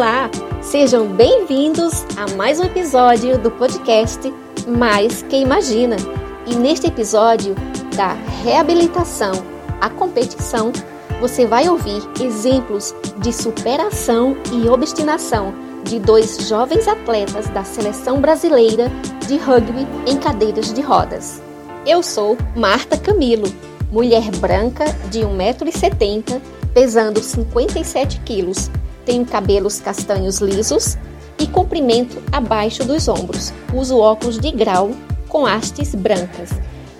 Olá, sejam bem-vindos a mais um episódio do podcast Mais que Imagina. E neste episódio da reabilitação à competição, você vai ouvir exemplos de superação e obstinação de dois jovens atletas da seleção brasileira de rugby em cadeiras de rodas. Eu sou Marta Camilo, mulher branca de 1,70m, pesando 57 quilos tenho cabelos castanhos lisos e comprimento abaixo dos ombros. Uso óculos de grau com hastes brancas.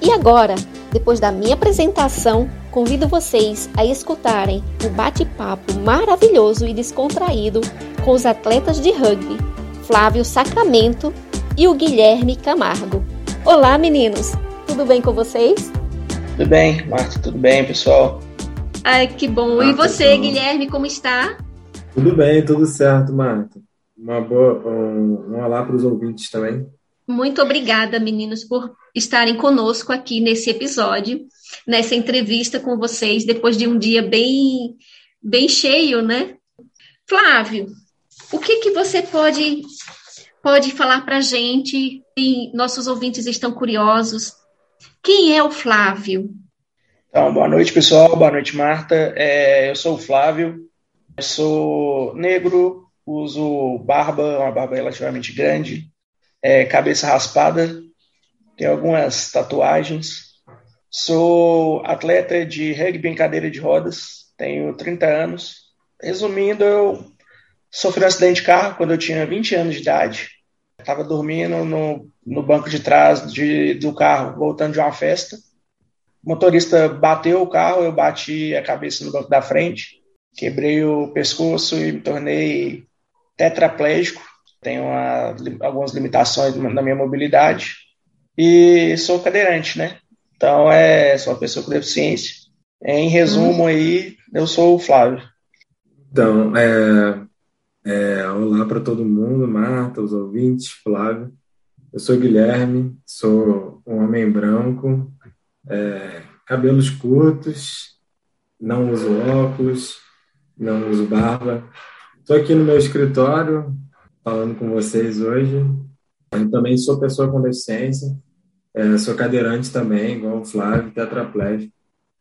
E agora, depois da minha apresentação, convido vocês a escutarem o bate-papo maravilhoso e descontraído com os atletas de rugby, Flávio Sacramento e o Guilherme Camargo. Olá, meninos! Tudo bem com vocês? Tudo bem, Marta, tudo bem, pessoal? Ai, que bom. Marta, e você, Guilherme, como está? Tudo bem, tudo certo, Marta. Uma boa, um, um olá para os ouvintes também. Muito obrigada, meninos, por estarem conosco aqui nesse episódio, nessa entrevista com vocês, depois de um dia bem, bem cheio, né? Flávio, o que, que você pode, pode falar para a gente? E nossos ouvintes estão curiosos. Quem é o Flávio? Então, boa noite, pessoal. Boa noite, Marta. É, eu sou o Flávio, sou negro, uso barba, uma barba relativamente grande, é, cabeça raspada, tenho algumas tatuagens. Sou atleta de rugby em cadeira de rodas, tenho 30 anos. Resumindo, eu sofri um acidente de carro quando eu tinha 20 anos de idade. Estava dormindo no, no banco de trás de, do carro, voltando de uma festa. O motorista bateu o carro, eu bati a cabeça no banco da frente quebrei o pescoço e me tornei tetraplégico. Tenho uma, algumas limitações na minha mobilidade e sou cadeirante, né? Então, é, sou uma pessoa com deficiência. Em resumo, hum. aí, eu sou o Flávio. Então, é, é, olá para todo mundo, Marta, os ouvintes, Flávio. Eu sou Guilherme, sou um homem branco, é, cabelos curtos, não uso óculos, não uso barba. Estou aqui no meu escritório falando com vocês hoje. Eu também sou pessoa com deficiência, é, sou cadeirante também, igual o Flávio, tetraplégico.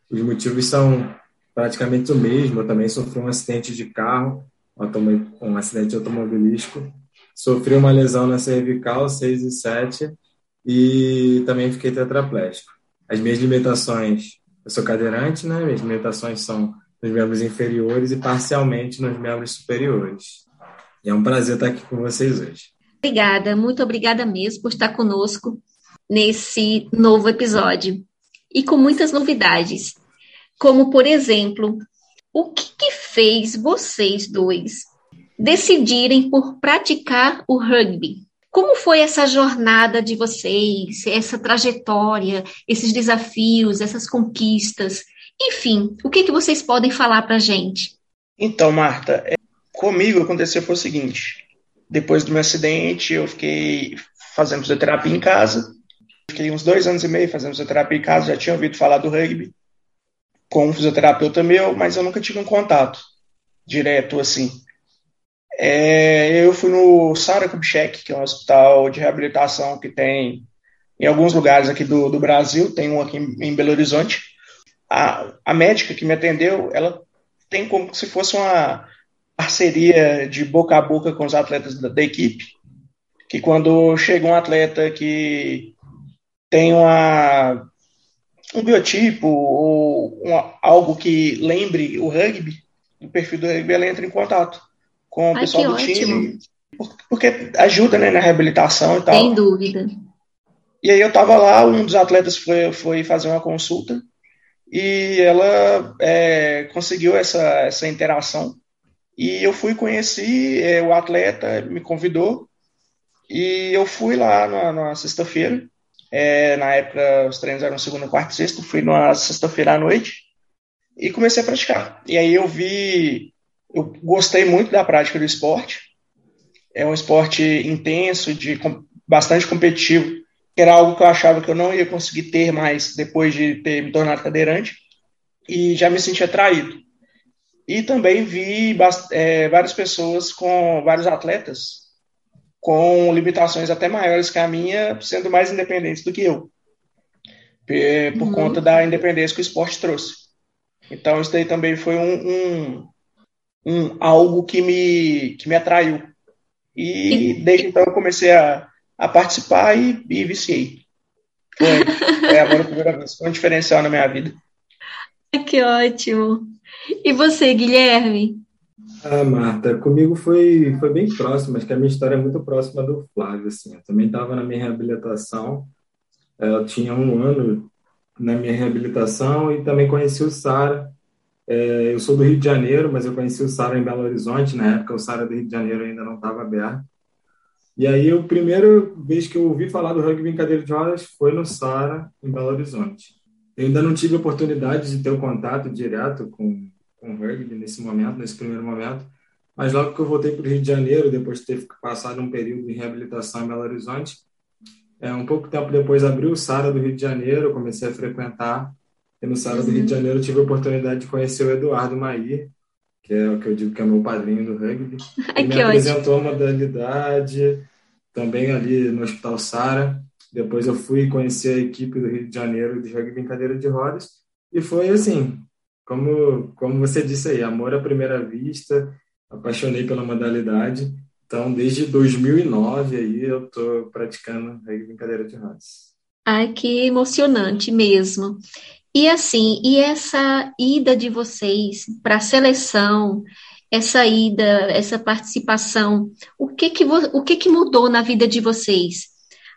Os motivos são praticamente o mesmo. Eu também sofri um acidente de carro, um acidente automobilístico. Sofri uma lesão na cervical, 6 e 7, e também fiquei tetraplégico. As minhas limitações, eu sou cadeirante, né? Minhas limitações são nos membros inferiores e parcialmente nos membros superiores. E é um prazer estar aqui com vocês hoje. Obrigada, muito obrigada mesmo por estar conosco nesse novo episódio e com muitas novidades, como por exemplo, o que, que fez vocês dois decidirem por praticar o rugby? Como foi essa jornada de vocês, essa trajetória, esses desafios, essas conquistas? Enfim, o que, que vocês podem falar para gente? Então, Marta, é, comigo aconteceu o seguinte: depois do meu acidente, eu fiquei fazendo fisioterapia em casa. Fiquei uns dois anos e meio fazendo fisioterapia em casa, já tinha ouvido falar do rugby com um fisioterapeuta meu, mas eu nunca tive um contato direto assim. É, eu fui no Sara Kubitschek, que é um hospital de reabilitação que tem em alguns lugares aqui do, do Brasil, tem um aqui em Belo Horizonte a, a médica que me atendeu, ela tem como se fosse uma parceria de boca a boca com os atletas da, da equipe, que quando chega um atleta que tem uma, um biotipo ou uma, algo que lembre o rugby, o perfil do rugby, ela entra em contato com o Ai, pessoal do ótimo. time, porque ajuda né, na reabilitação e tal. Sem dúvida. E aí eu tava lá, um dos atletas foi, foi fazer uma consulta, e ela é, conseguiu essa, essa interação. E eu fui conheci é, o atleta, me convidou, e eu fui lá na, na sexta-feira. É, na época, os treinos eram segunda, quarta e sexta. Fui na sexta-feira à noite e comecei a praticar. E aí eu vi, eu gostei muito da prática do esporte. É um esporte intenso, de bastante competitivo que era algo que eu achava que eu não ia conseguir ter mais depois de ter me tornado cadeirante, e já me senti atraído. E também vi é, várias pessoas com vários atletas com limitações até maiores que a minha, sendo mais independentes do que eu, por uhum. conta da independência que o esporte trouxe. Então, isso daí também foi um, um, um algo que me, que me atraiu. E, e desde então eu comecei a, a participar e, e viciei. Foi, foi agora a primeira vez. Foi um diferencial na minha vida. Que ótimo. E você, Guilherme? Ah, Marta, comigo foi, foi bem próximo, acho que a minha história é muito próxima do Flávio, assim. Eu também estava na minha reabilitação, eu tinha um ano na minha reabilitação e também conheci o Sara. É, eu sou do Rio de Janeiro, mas eu conheci o Sara em Belo Horizonte, na época o Sara do Rio de Janeiro ainda não estava aberto. E aí, a primeira vez que eu ouvi falar do rugby em cadeira de rodas foi no Sara, em Belo Horizonte. Eu ainda não tive oportunidade de ter o um contato direto com com o rugby nesse momento, nesse primeiro momento. Mas logo que eu voltei para o Rio de Janeiro, depois de ter passado um período de reabilitação em Belo Horizonte, é, um pouco tempo depois abriu o Sara do Rio de Janeiro, comecei a frequentar. E no Sara uhum. do Rio de uhum. Janeiro tive a oportunidade de conhecer o Eduardo Maí, que é o que eu digo que é meu padrinho do rugby. Ele me apresentou a modalidade, também ali no Hospital Sara. Depois eu fui conhecer a equipe do Rio de Janeiro de rugby em de rodas. E foi assim, como, como você disse aí, amor à primeira vista, apaixonei pela modalidade. Então, desde 2009 aí eu estou praticando a brincadeira de rodas. Ai, que emocionante mesmo. E assim, e essa ida de vocês para a seleção, essa ida, essa participação, o que que, o que que mudou na vida de vocês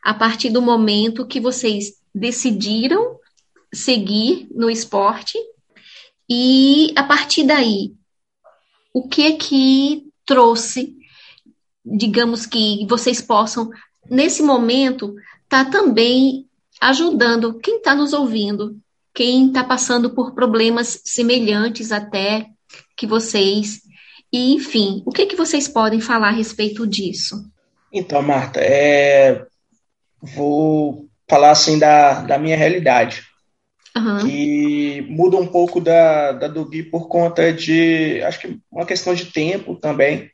a partir do momento que vocês decidiram seguir no esporte e a partir daí, o que que trouxe, digamos que vocês possam, nesse momento, tá também ajudando quem está nos ouvindo, quem está passando por problemas semelhantes até que vocês. E, enfim, o que, que vocês podem falar a respeito disso? Então, Marta, é... vou falar assim da, da minha realidade uhum. que muda um pouco da, da do Gui por conta de, acho que uma questão de tempo também,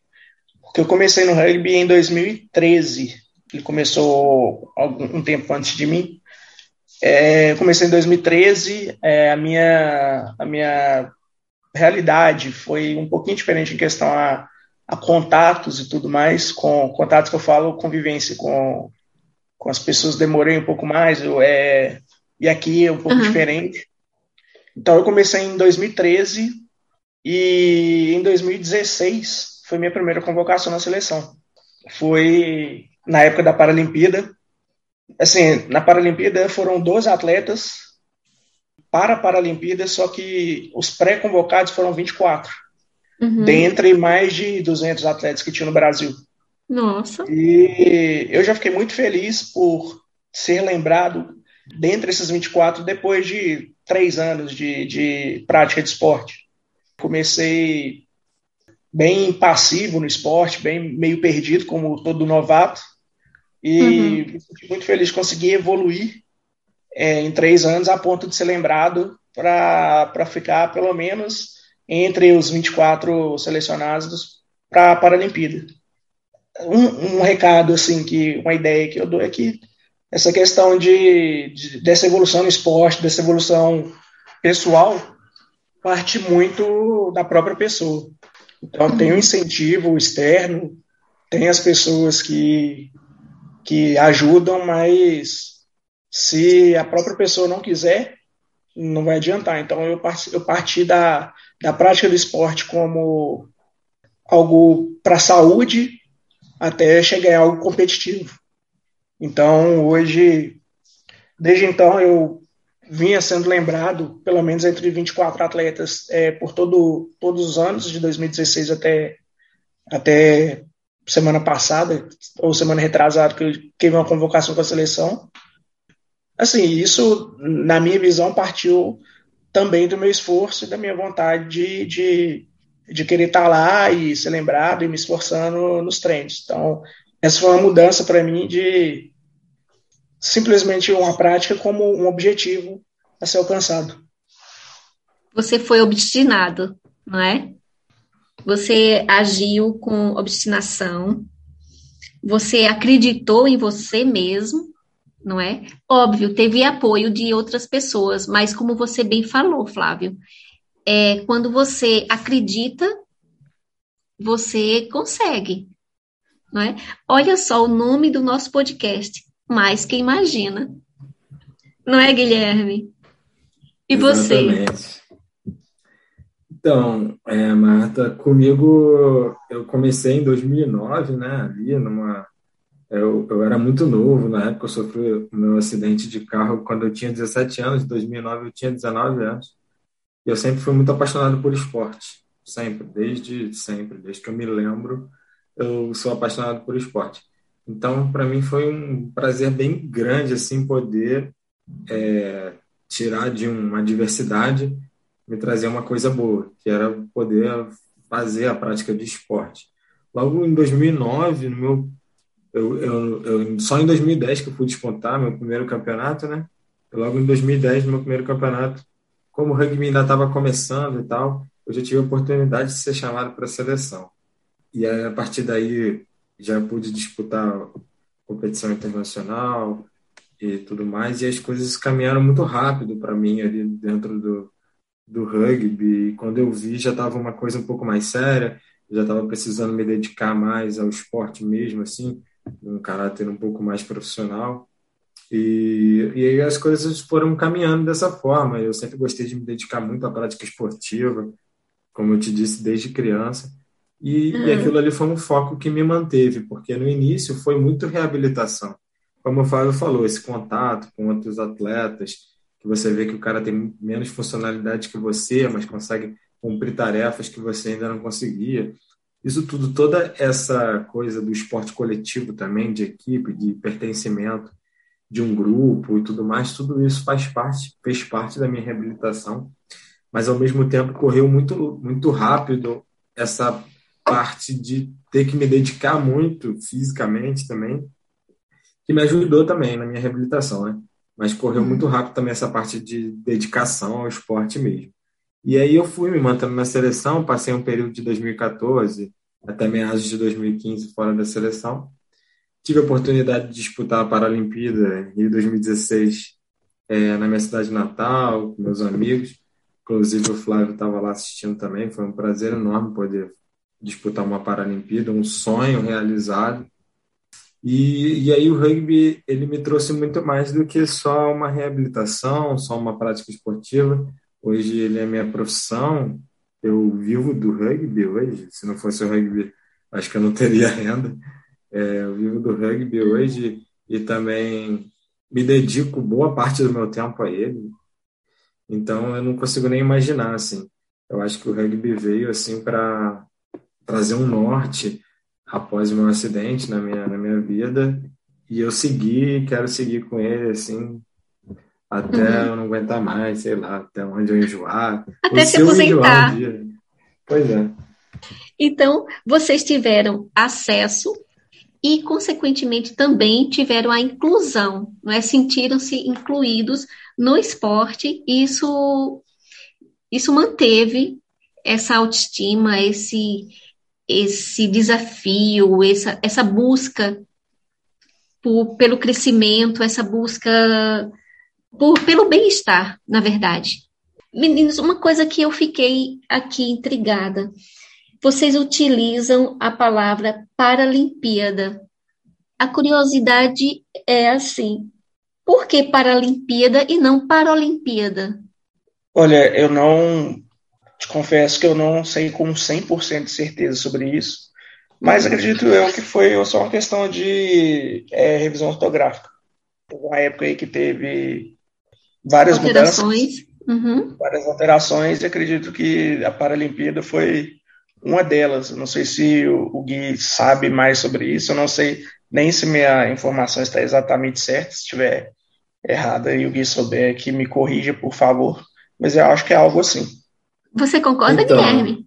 porque eu comecei no rugby em 2013, ele começou algum, um tempo antes de mim, é, comecei em 2013, é, a, minha, a minha realidade foi um pouquinho diferente em questão a, a contatos e tudo mais, com contatos que eu falo, convivência com, com as pessoas demorei um pouco mais, eu, é, e aqui é um pouco uhum. diferente. Então eu comecei em 2013 e em 2016 foi minha primeira convocação na seleção. Foi na época da Paralimpíada. Assim, na Paralimpíada foram 12 atletas para a Paralimpíada, só que os pré-convocados foram 24. Uhum. Dentre mais de 200 atletas que tinha no Brasil. Nossa. E eu já fiquei muito feliz por ser lembrado dentre esses 24, depois de três anos de, de prática de esporte. Comecei bem passivo no esporte, bem meio perdido, como todo novato, e uhum. fiquei muito feliz de conseguir evoluir é, em três anos a ponto de ser lembrado para ficar pelo menos entre os 24 selecionados para a Paralimpíada. Um, um recado, assim, que uma ideia que eu dou é que essa questão de, de, dessa evolução no esporte, dessa evolução pessoal, parte muito da própria pessoa. Então, tem um incentivo externo, tem as pessoas que, que ajudam, mas se a própria pessoa não quiser, não vai adiantar. Então, eu parti, eu parti da, da prática do esporte como algo para a saúde até chegar em algo competitivo. Então, hoje, desde então, eu vinha sendo lembrado, pelo menos entre 24 atletas, é, por todo, todos os anos, de 2016 até, até semana passada, ou semana retrasada, que eu tive uma convocação com a seleção. Assim, isso, na minha visão, partiu também do meu esforço e da minha vontade de, de, de querer estar lá e ser lembrado e me esforçando nos treinos. Então, essa foi uma mudança para mim de simplesmente uma prática como um objetivo a ser alcançado. Você foi obstinado, não é? Você agiu com obstinação, você acreditou em você mesmo, não é? Óbvio, teve apoio de outras pessoas, mas como você bem falou, Flávio, é, quando você acredita, você consegue, não é? Olha só o nome do nosso podcast, Mais que Imagina. Não é, Guilherme? E Exatamente. você? Então, é, Marta, comigo eu comecei em 2009, né? Ali numa eu, eu era muito novo na época, eu sofri o meu acidente de carro quando eu tinha 17 anos, em 2009 eu tinha 19 anos. E eu sempre fui muito apaixonado por esporte, sempre, desde sempre, desde que eu me lembro, eu sou apaixonado por esporte. Então, para mim foi um prazer bem grande assim poder é, tirar de uma adversidade me trazer uma coisa boa, que era poder fazer a prática de esporte. Logo em 2009, no meu eu, eu, eu, só em 2010 que eu fui despontar meu primeiro campeonato, né? logo em 2010, no meu primeiro campeonato, como o rugby ainda estava começando e tal, eu já tive a oportunidade de ser chamado para a seleção. E aí, a partir daí já pude disputar competição internacional e tudo mais, e as coisas caminharam muito rápido para mim ali dentro do, do rugby. E quando eu vi, já estava uma coisa um pouco mais séria, já estava precisando me dedicar mais ao esporte mesmo, assim um caráter um pouco mais profissional. E, e aí as coisas foram caminhando dessa forma. Eu sempre gostei de me dedicar muito à prática esportiva, como eu te disse, desde criança. E, uhum. e aquilo ali foi um foco que me manteve, porque no início foi muito reabilitação. Como o Fábio falou, esse contato com outros atletas, que você vê que o cara tem menos funcionalidade que você, mas consegue cumprir tarefas que você ainda não conseguia. Isso tudo, toda essa coisa do esporte coletivo também, de equipe, de pertencimento de um grupo e tudo mais, tudo isso faz parte, fez parte da minha reabilitação, mas ao mesmo tempo correu muito, muito rápido essa parte de ter que me dedicar muito fisicamente também, que me ajudou também na minha reabilitação, né? Mas correu muito uhum. rápido também essa parte de dedicação ao esporte mesmo. E aí eu fui me mantendo na seleção, passei um período de 2014 até meados de 2015 fora da seleção. Tive a oportunidade de disputar a Paralimpíada em 2016 é, na minha cidade natal, com meus amigos. Inclusive o Flávio estava lá assistindo também. Foi um prazer enorme poder disputar uma Paralimpíada, um sonho realizado. E, e aí o rugby ele me trouxe muito mais do que só uma reabilitação, só uma prática esportiva Hoje ele é minha profissão. Eu vivo do rugby hoje. Se não fosse o rugby, acho que eu não teria renda. É, eu vivo do rugby hoje e também me dedico boa parte do meu tempo a ele. Então eu não consigo nem imaginar assim. Eu acho que o rugby veio assim para trazer um norte após o meu acidente na minha na minha vida e eu segui, quero seguir com ele assim até uhum. eu não aguentar mais, sei lá, até onde eu enjoar. Até se aposentar. Um pois é. Então, vocês tiveram acesso e, consequentemente, também tiveram a inclusão, não é? Sentiram-se incluídos no esporte e isso, isso manteve essa autoestima, esse, esse desafio, essa, essa busca por, pelo crescimento, essa busca por, pelo bem-estar, na verdade. Meninos, uma coisa que eu fiquei aqui intrigada. Vocês utilizam a palavra Paralimpíada. A curiosidade é assim: por que Paralimpíada e não Paralimpíada? Olha, eu não. Te confesso que eu não sei com 100% de certeza sobre isso, mas acredito eu que foi só uma questão de é, revisão ortográfica. Uma época aí que teve várias alterações. mudanças, uhum. várias alterações, e acredito que a Paralimpíada foi uma delas. Não sei se o, Gui sabe mais sobre isso, eu não sei nem se minha informação está exatamente certa, se estiver errada e o Gui souber que me corrija, por favor, mas eu acho que é algo assim. Você concorda, então, Guilherme?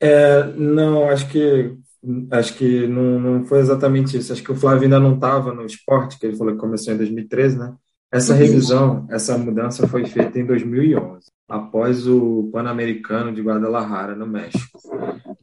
É, não, acho que acho que não, não foi exatamente isso. Acho que o Flávio ainda não estava no esporte, que ele falou que começou em 2013, né? Essa revisão, essa mudança foi feita em 2011, após o Pan-Americano de Guadalajara, no México.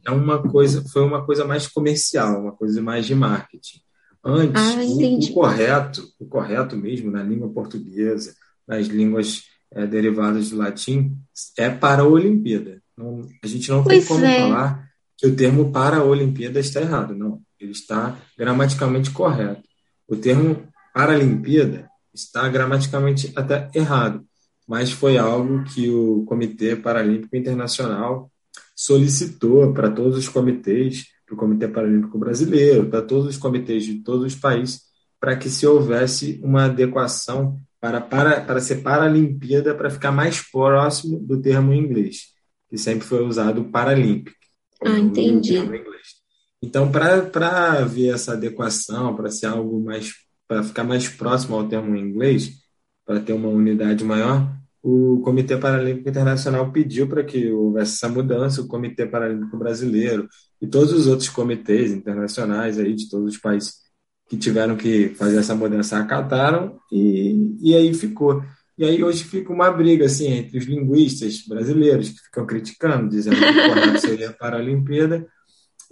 é uma coisa, foi uma coisa mais comercial, uma coisa mais de marketing. Antes, ah, o, o, correto, o correto mesmo na língua portuguesa, nas línguas é, derivadas do latim, é para a Olimpíada. Não, a gente não pois tem como é. falar que o termo para a Olimpíada está errado, não. Ele está gramaticalmente correto. O termo Paralimpíada está gramaticalmente até errado, mas foi algo que o Comitê Paralímpico Internacional solicitou para todos os comitês, para o Comitê Paralímpico Brasileiro, para todos os comitês de todos os países, para que se houvesse uma adequação para, para, para ser Paralimpíada, para ficar mais próximo do termo em inglês, que sempre foi usado Paralímpico. Ah, entendi. Então, para ver essa adequação, para ser algo mais, para ficar mais próximo ao termo em inglês, para ter uma unidade maior, o Comitê Paralímpico Internacional pediu para que houvesse essa mudança, o Comitê Paralímpico Brasileiro e todos os outros comitês internacionais aí de todos os países que tiveram que fazer essa mudança acataram e, e aí ficou. E aí hoje fica uma briga assim entre os linguistas brasileiros que ficam criticando, dizendo que o seria Paralimpíada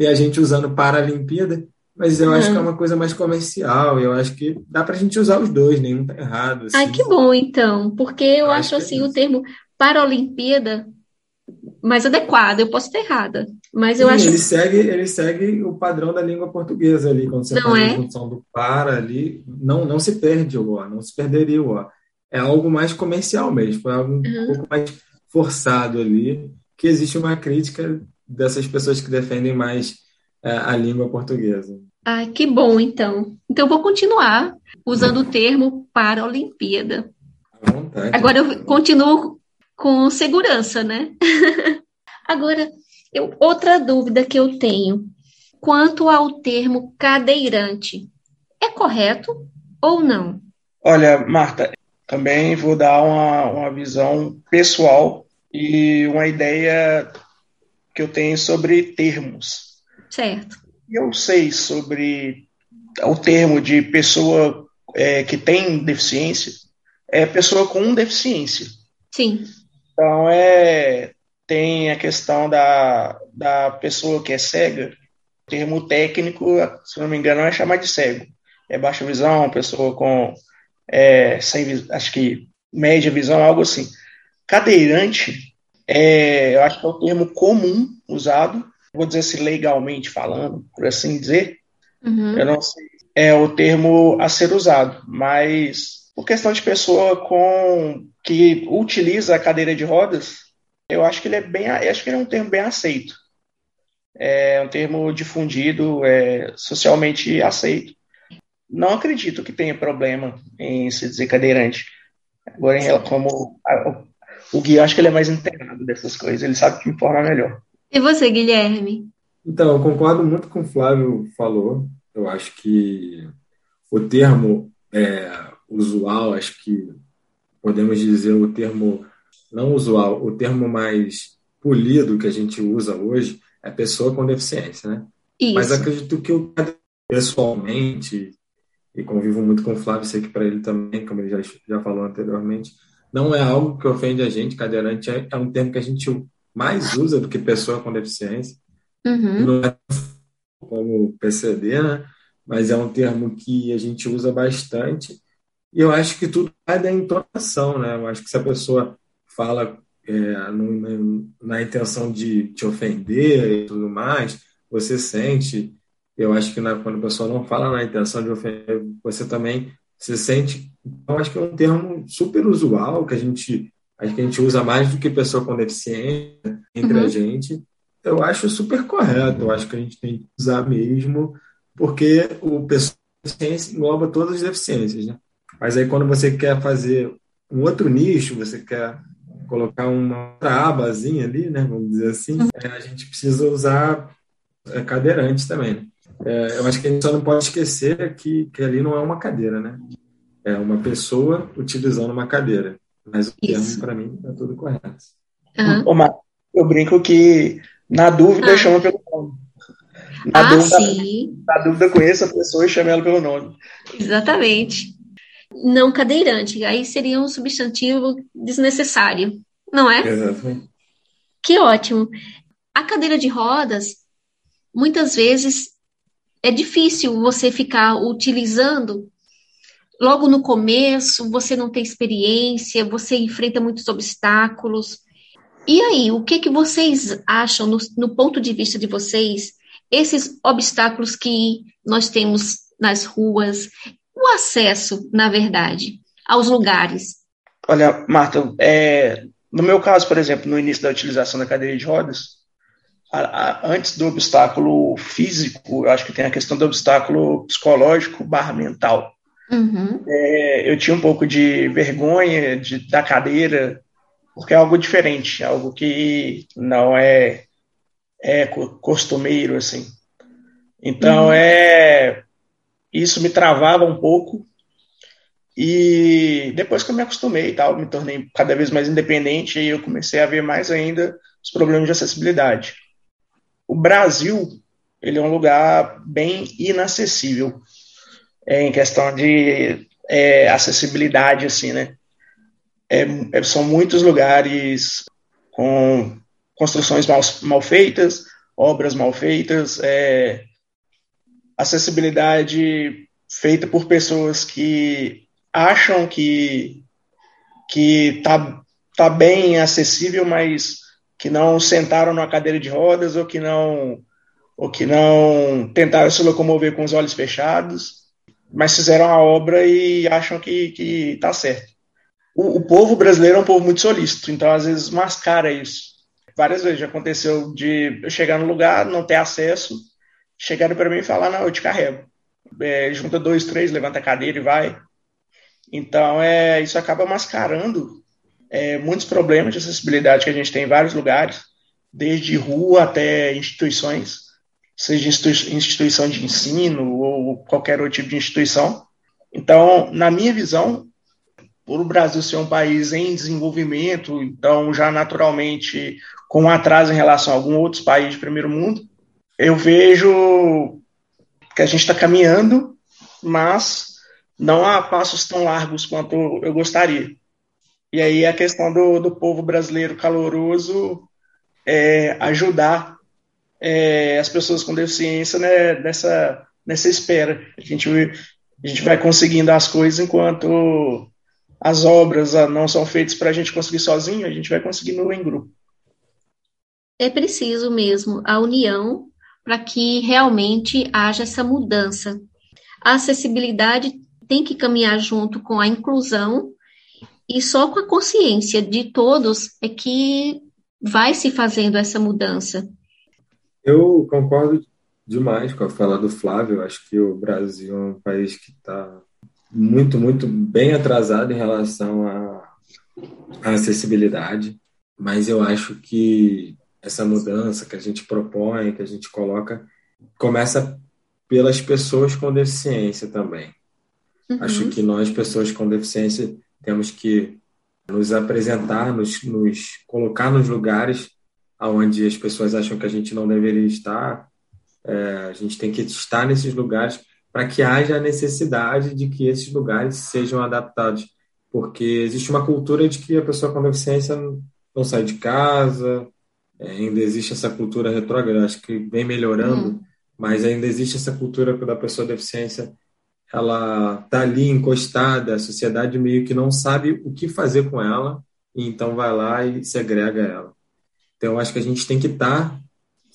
e a gente usando Paralimpíada, mas eu uhum. acho que é uma coisa mais comercial, eu acho que dá para a gente usar os dois, nenhum tá errado. Assim. Ai, que bom então, porque eu, eu acho, acho assim é o termo Paralimpíada mais adequado, eu posso estar errada, mas eu Sim, acho ele segue ele segue o padrão da língua portuguesa ali, quando você não faz é? a função do para ali, não não se perde o ó, não se perderia o ó. É algo mais comercial mesmo, foi algo um uhum. pouco mais forçado ali, que existe uma crítica dessas pessoas que defendem mais é, a língua portuguesa. Ah, que bom, então. Então, eu vou continuar usando o termo para a Olimpíada. Vontade, Agora, eu continuo com segurança, né? Agora, eu, outra dúvida que eu tenho. Quanto ao termo cadeirante, é correto ou não? Olha, Marta, também vou dar uma, uma visão pessoal e uma ideia que eu tenho sobre termos. Certo. Eu sei sobre o termo de pessoa é, que tem deficiência, é pessoa com deficiência. Sim. Então, é, tem a questão da, da pessoa que é cega, o termo técnico, se não me engano, é chamar de cego. É baixa visão, pessoa com, é, sem, acho que média visão, algo assim. Cadeirante é, eu acho que é o termo comum usado, vou dizer assim, legalmente falando, por assim dizer. Uhum. Eu não sei. É o termo a ser usado, mas por questão de pessoa com que utiliza a cadeira de rodas, eu acho que ele é bem, acho que ele é um termo bem aceito. É um termo difundido, é socialmente aceito. Não acredito que tenha problema em se dizer cadeirante. Agora, em, como o Gui, acho que ele é mais inteirado dessas coisas, ele sabe que informar melhor. E você, Guilherme? Então, eu concordo muito com o Flávio falou. Eu acho que o termo é, usual, acho que podemos dizer o termo não usual, o termo mais polido que a gente usa hoje é pessoa com deficiência, né? Isso. Mas acredito que eu pessoalmente e convivo muito com o Flávio, sei que para ele também, como ele já, já falou anteriormente, não é algo que ofende a gente, cadeirante é, é um termo que a gente mais usa do que pessoa com deficiência. Uhum. Não é como PCD, né? mas é um termo que a gente usa bastante. E eu acho que tudo vai da entonação, né? Eu acho que se a pessoa fala é, no, na intenção de te ofender e tudo mais, você sente. Eu acho que na, quando a pessoa não fala na intenção de ofender, você também se sente. Então, acho que é um termo super usual que a gente acho que a gente usa mais do que pessoa com deficiência entre uhum. a gente. Eu acho super correto. Eu acho que a gente tem que usar mesmo, porque o pessoa com deficiência engloba todas as deficiências, né? Mas aí quando você quer fazer um outro nicho, você quer colocar uma outra abazinha ali, né? Vamos dizer assim, uhum. é, a gente precisa usar é, cadeirante também. Né? É, eu acho que a gente só não pode esquecer que, que ali não é uma cadeira, né? É uma pessoa utilizando uma cadeira. Mas o termo, para mim, é tudo correto. Uhum. Ô, Mar, eu brinco que, na dúvida, ah. chama pelo nome. Na, ah, dúvida, sim. na dúvida, conheça a pessoa e chame ela pelo nome. Exatamente. Não cadeirante. Aí seria um substantivo desnecessário, não é? Exatamente. Que ótimo. A cadeira de rodas muitas vezes é difícil você ficar utilizando logo no começo, você não tem experiência, você enfrenta muitos obstáculos. E aí, o que, que vocês acham, no, no ponto de vista de vocês, esses obstáculos que nós temos nas ruas, o acesso, na verdade, aos lugares? Olha, Marta, é, no meu caso, por exemplo, no início da utilização da cadeira de rodas, a, a, antes do obstáculo físico, eu acho que tem a questão do obstáculo psicológico barra mental. Uhum. É, eu tinha um pouco de vergonha de, da cadeira, porque é algo diferente, algo que não é, é costumeiro, assim. Então, uhum. é isso me travava um pouco. E depois que eu me acostumei e tal, me tornei cada vez mais independente e eu comecei a ver mais ainda os problemas de acessibilidade. O Brasil, ele é um lugar bem inacessível é, em questão de é, acessibilidade, assim, né? É, é, são muitos lugares com construções mal, mal feitas, obras mal feitas, é, acessibilidade feita por pessoas que acham que que tá, tá bem acessível, mas que não sentaram numa cadeira de rodas ou que não ou que não tentaram se locomover com os olhos fechados mas fizeram a obra e acham que, que tá certo. O, o povo brasileiro é um povo muito solícito, então às vezes mascara isso. Várias vezes já aconteceu de eu chegar no lugar, não ter acesso, chegaram para mim e falar, não, eu te carrego. É, junta dois, três, levanta a cadeira e vai. Então, é, isso acaba mascarando é, muitos problemas de acessibilidade que a gente tem em vários lugares, desde rua até instituições seja instituição de ensino ou qualquer outro tipo de instituição. Então, na minha visão, por o Brasil ser um país em desenvolvimento, então já naturalmente com atraso em relação a alguns outros países de primeiro mundo, eu vejo que a gente está caminhando, mas não há passos tão largos quanto eu gostaria. E aí a questão do, do povo brasileiro caloroso é, ajudar é, as pessoas com deficiência né, nessa, nessa espera. A gente, a gente vai conseguindo as coisas enquanto as obras ah, não são feitas para a gente conseguir sozinho, a gente vai conseguindo em grupo. É preciso mesmo a união para que realmente haja essa mudança. A acessibilidade tem que caminhar junto com a inclusão e só com a consciência de todos é que vai se fazendo essa mudança. Eu concordo demais com a fala do Flávio. Acho que o Brasil é um país que está muito, muito bem atrasado em relação à, à acessibilidade, mas eu acho que essa mudança que a gente propõe, que a gente coloca, começa pelas pessoas com deficiência também. Uhum. Acho que nós, pessoas com deficiência, temos que nos apresentar, nos, nos colocar nos lugares onde as pessoas acham que a gente não deveria estar. É, a gente tem que estar nesses lugares para que haja a necessidade de que esses lugares sejam adaptados, porque existe uma cultura de que a pessoa com deficiência não sai de casa, é, ainda existe essa cultura retrógrada, acho que vem melhorando, uhum. mas ainda existe essa cultura da pessoa com deficiência ela está ali encostada, a sociedade meio que não sabe o que fazer com ela, e então vai lá e segrega ela. Então, eu acho que a gente tem que estar tá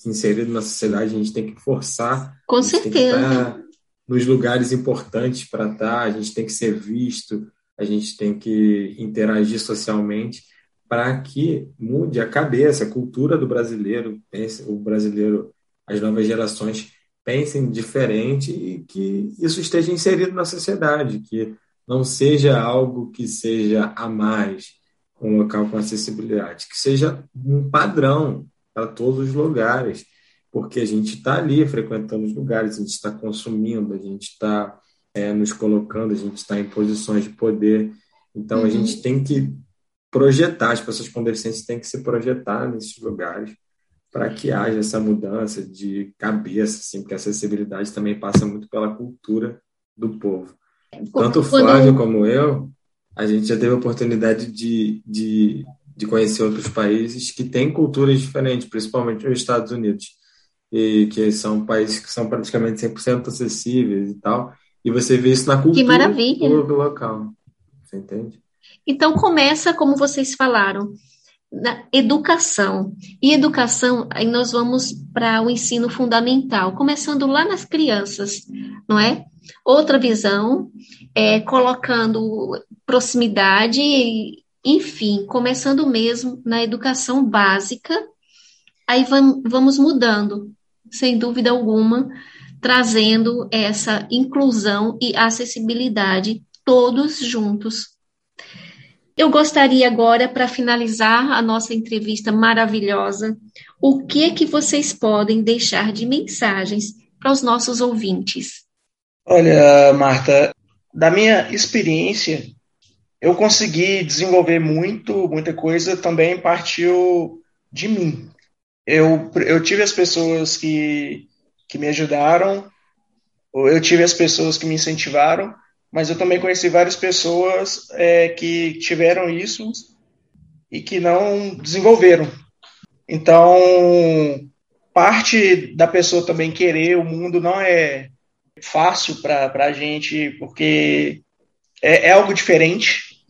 inserido na sociedade, a gente tem que forçar. Com certeza. Tá nos lugares importantes para estar, tá, a gente tem que ser visto, a gente tem que interagir socialmente para que mude a cabeça, a cultura do brasileiro, pense, o brasileiro, as novas gerações pensem diferente e que isso esteja inserido na sociedade, que não seja algo que seja a mais, um local com acessibilidade, que seja um padrão para todos os lugares, porque a gente está ali frequentando os lugares, a gente está consumindo, a gente está é, nos colocando, a gente está em posições de poder. Então uhum. a gente tem que projetar, as pessoas com deficiência têm que se projetar nesses lugares para que haja essa mudança de cabeça, assim, porque a acessibilidade também passa muito pela cultura do povo. Tanto o Flávio como eu, a gente já teve a oportunidade de, de, de conhecer outros países que têm culturas diferentes, principalmente os Estados Unidos. e que são países que são praticamente 100% acessíveis e tal. E você vê isso na cultura do local. Você entende? Então começa como vocês falaram, na educação. E educação, aí nós vamos para o ensino fundamental, começando lá nas crianças, não é? Outra visão, é, colocando proximidade, enfim, começando mesmo na educação básica, aí vamos mudando, sem dúvida alguma, trazendo essa inclusão e acessibilidade todos juntos. Eu gostaria agora, para finalizar a nossa entrevista maravilhosa, o que que vocês podem deixar de mensagens para os nossos ouvintes? Olha, Marta, da minha experiência, eu consegui desenvolver muito, muita coisa também partiu de mim. Eu, eu tive as pessoas que, que me ajudaram, eu tive as pessoas que me incentivaram, mas eu também conheci várias pessoas é, que tiveram isso e que não desenvolveram. Então, parte da pessoa também querer o mundo não é fácil para a gente, porque é, é algo diferente,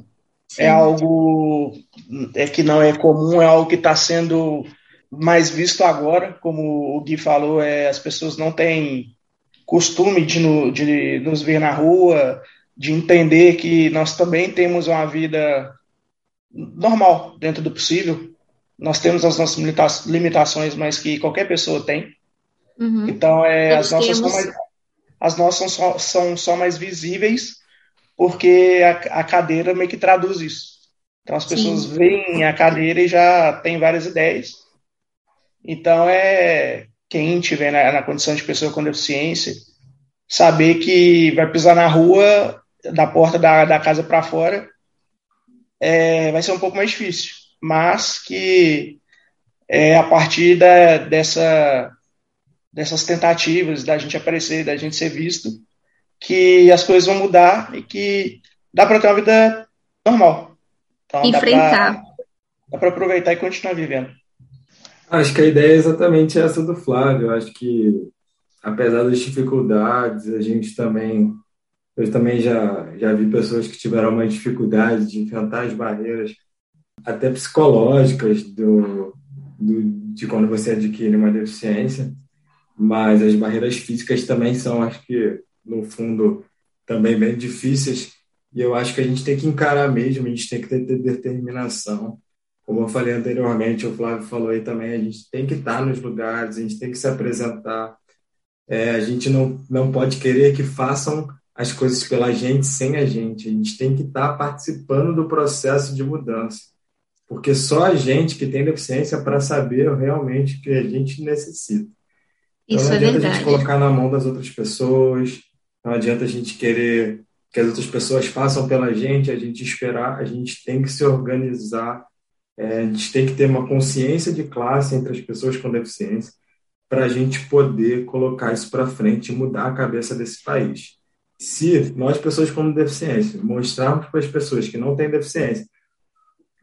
é Sim. é algo é que não é comum, é algo que está sendo mais visto agora, como o Gui falou, é, as pessoas não têm costume de, no, de nos ver na rua, de entender que nós também temos uma vida normal, dentro do possível. Nós temos as nossas limitações, mas que qualquer pessoa tem. Uhum. Então, é, as nossas, temos... são mais, as nossas só, são só mais visíveis porque a, a, cadeira meio que traduz isso. Então, as pessoas Sim. veem a cadeira e já tem várias ideias. Então, é quem tiver na, na condição de pessoa com deficiência, saber que vai pisar na rua da porta da, da casa para fora, é, vai ser um pouco mais difícil. Mas que é, a partir da, dessa, dessas tentativas da gente aparecer, da gente ser visto, que as coisas vão mudar e que dá para ter uma vida normal. Então, Enfrentar. Dá para aproveitar e continuar vivendo. Acho que a ideia é exatamente essa do Flávio. Acho que, apesar das dificuldades, a gente também eu também já, já vi pessoas que tiveram uma dificuldade de enfrentar as barreiras, até psicológicas, do, do, de quando você adquire uma deficiência, mas as barreiras físicas também são, acho que, no fundo, também bem difíceis. E eu acho que a gente tem que encarar mesmo, a gente tem que ter, ter determinação. Como eu falei anteriormente, o Flávio falou aí também, a gente tem que estar nos lugares, a gente tem que se apresentar. É, a gente não, não pode querer que façam as coisas pela gente sem a gente. A gente tem que estar tá participando do processo de mudança. Porque só a gente que tem deficiência para saber realmente o que a gente necessita. Então, Isso não é adianta verdade. a gente colocar na mão das outras pessoas, não adianta a gente querer que as outras pessoas façam pela gente, a gente esperar, a gente tem que se organizar, é, a gente tem que ter uma consciência de classe entre as pessoas com deficiência para a gente poder colocar isso para frente e mudar a cabeça desse país se nós, pessoas com deficiência, mostrarmos para as pessoas que não têm deficiência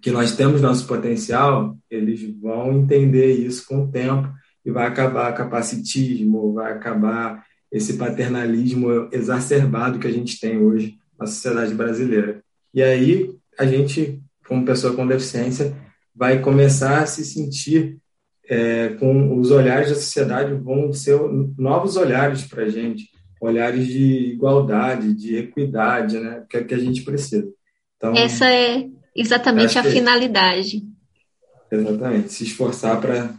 que nós temos nosso potencial, eles vão entender isso com o tempo e vai acabar capacitismo, vai acabar esse paternalismo exacerbado que a gente tem hoje na sociedade brasileira. E aí a gente, como pessoa com deficiência, vai começar a se sentir é, com os olhares da sociedade vão ser novos olhares para a gente olhares de igualdade, de equidade, né? Que é que a gente precisa. Então, Essa é exatamente a finalidade. Exatamente, se esforçar para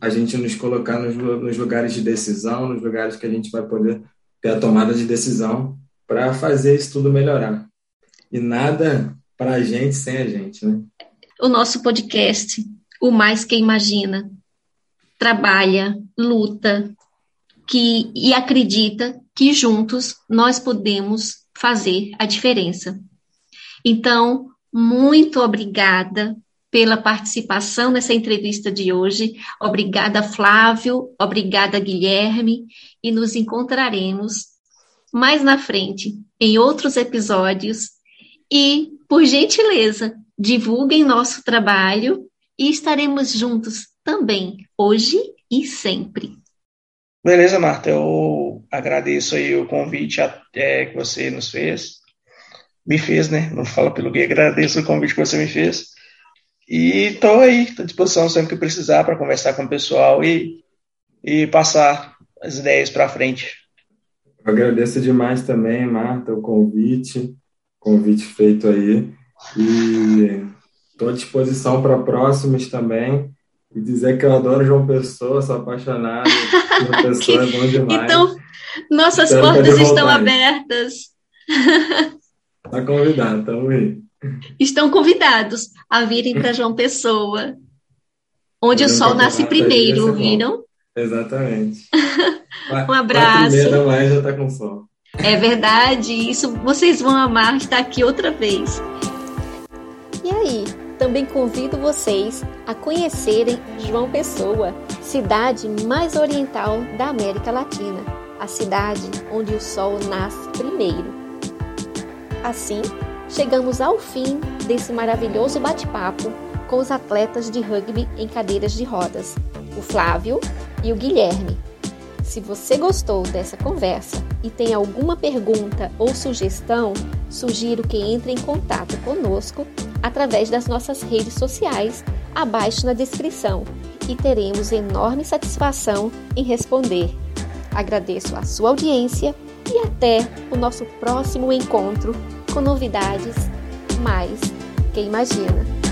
a gente nos colocar nos, nos, lugares de decisão, nos lugares que a gente vai poder ter a tomada de decisão para fazer isso tudo melhorar. E nada para a gente sem a gente, né? O nosso podcast, o Mais Que Imagina, trabalha, luta, que e acredita que juntos nós podemos fazer a diferença. Então, muito obrigada pela participação nessa entrevista de hoje. Obrigada, Flávio. Obrigada, Guilherme. E nos encontraremos mais na frente em outros episódios. E, por gentileza, divulguem nosso trabalho e estaremos juntos também, hoje e sempre. Beleza, Marta, eu agradeço aí o convite é, que você nos fez. Me fez, né? Não fala pelo que agradeço o convite que você me fez. E estou aí, estou à disposição sempre que precisar para conversar com o pessoal e, e passar as ideias para frente. Eu agradeço demais também, Marta, o convite, convite feito aí. E estou à disposição para próximos também. E dizer que eu adoro João Pessoa, sou apaixonado. João Pessoa é bom demais. Então, nossas Espero portas estão abertas. Está convidado, estamos aí. Estão convidados a virem para João Pessoa, onde o sol nasce primeiro, viram? Exatamente. um abraço. Quatro mais já está com sol. É verdade, isso vocês vão amar estar aqui outra vez. E aí, também convido vocês a conhecerem João Pessoa, cidade mais oriental da América Latina, a cidade onde o sol nasce primeiro. Assim, chegamos ao fim desse maravilhoso bate-papo com os atletas de rugby em cadeiras de rodas, o Flávio e o Guilherme. Se você gostou dessa conversa e tem alguma pergunta ou sugestão, sugiro que entre em contato conosco através das nossas redes sociais abaixo na descrição e teremos enorme satisfação em responder. Agradeço a sua audiência e até o nosso próximo encontro com novidades mais que imagina.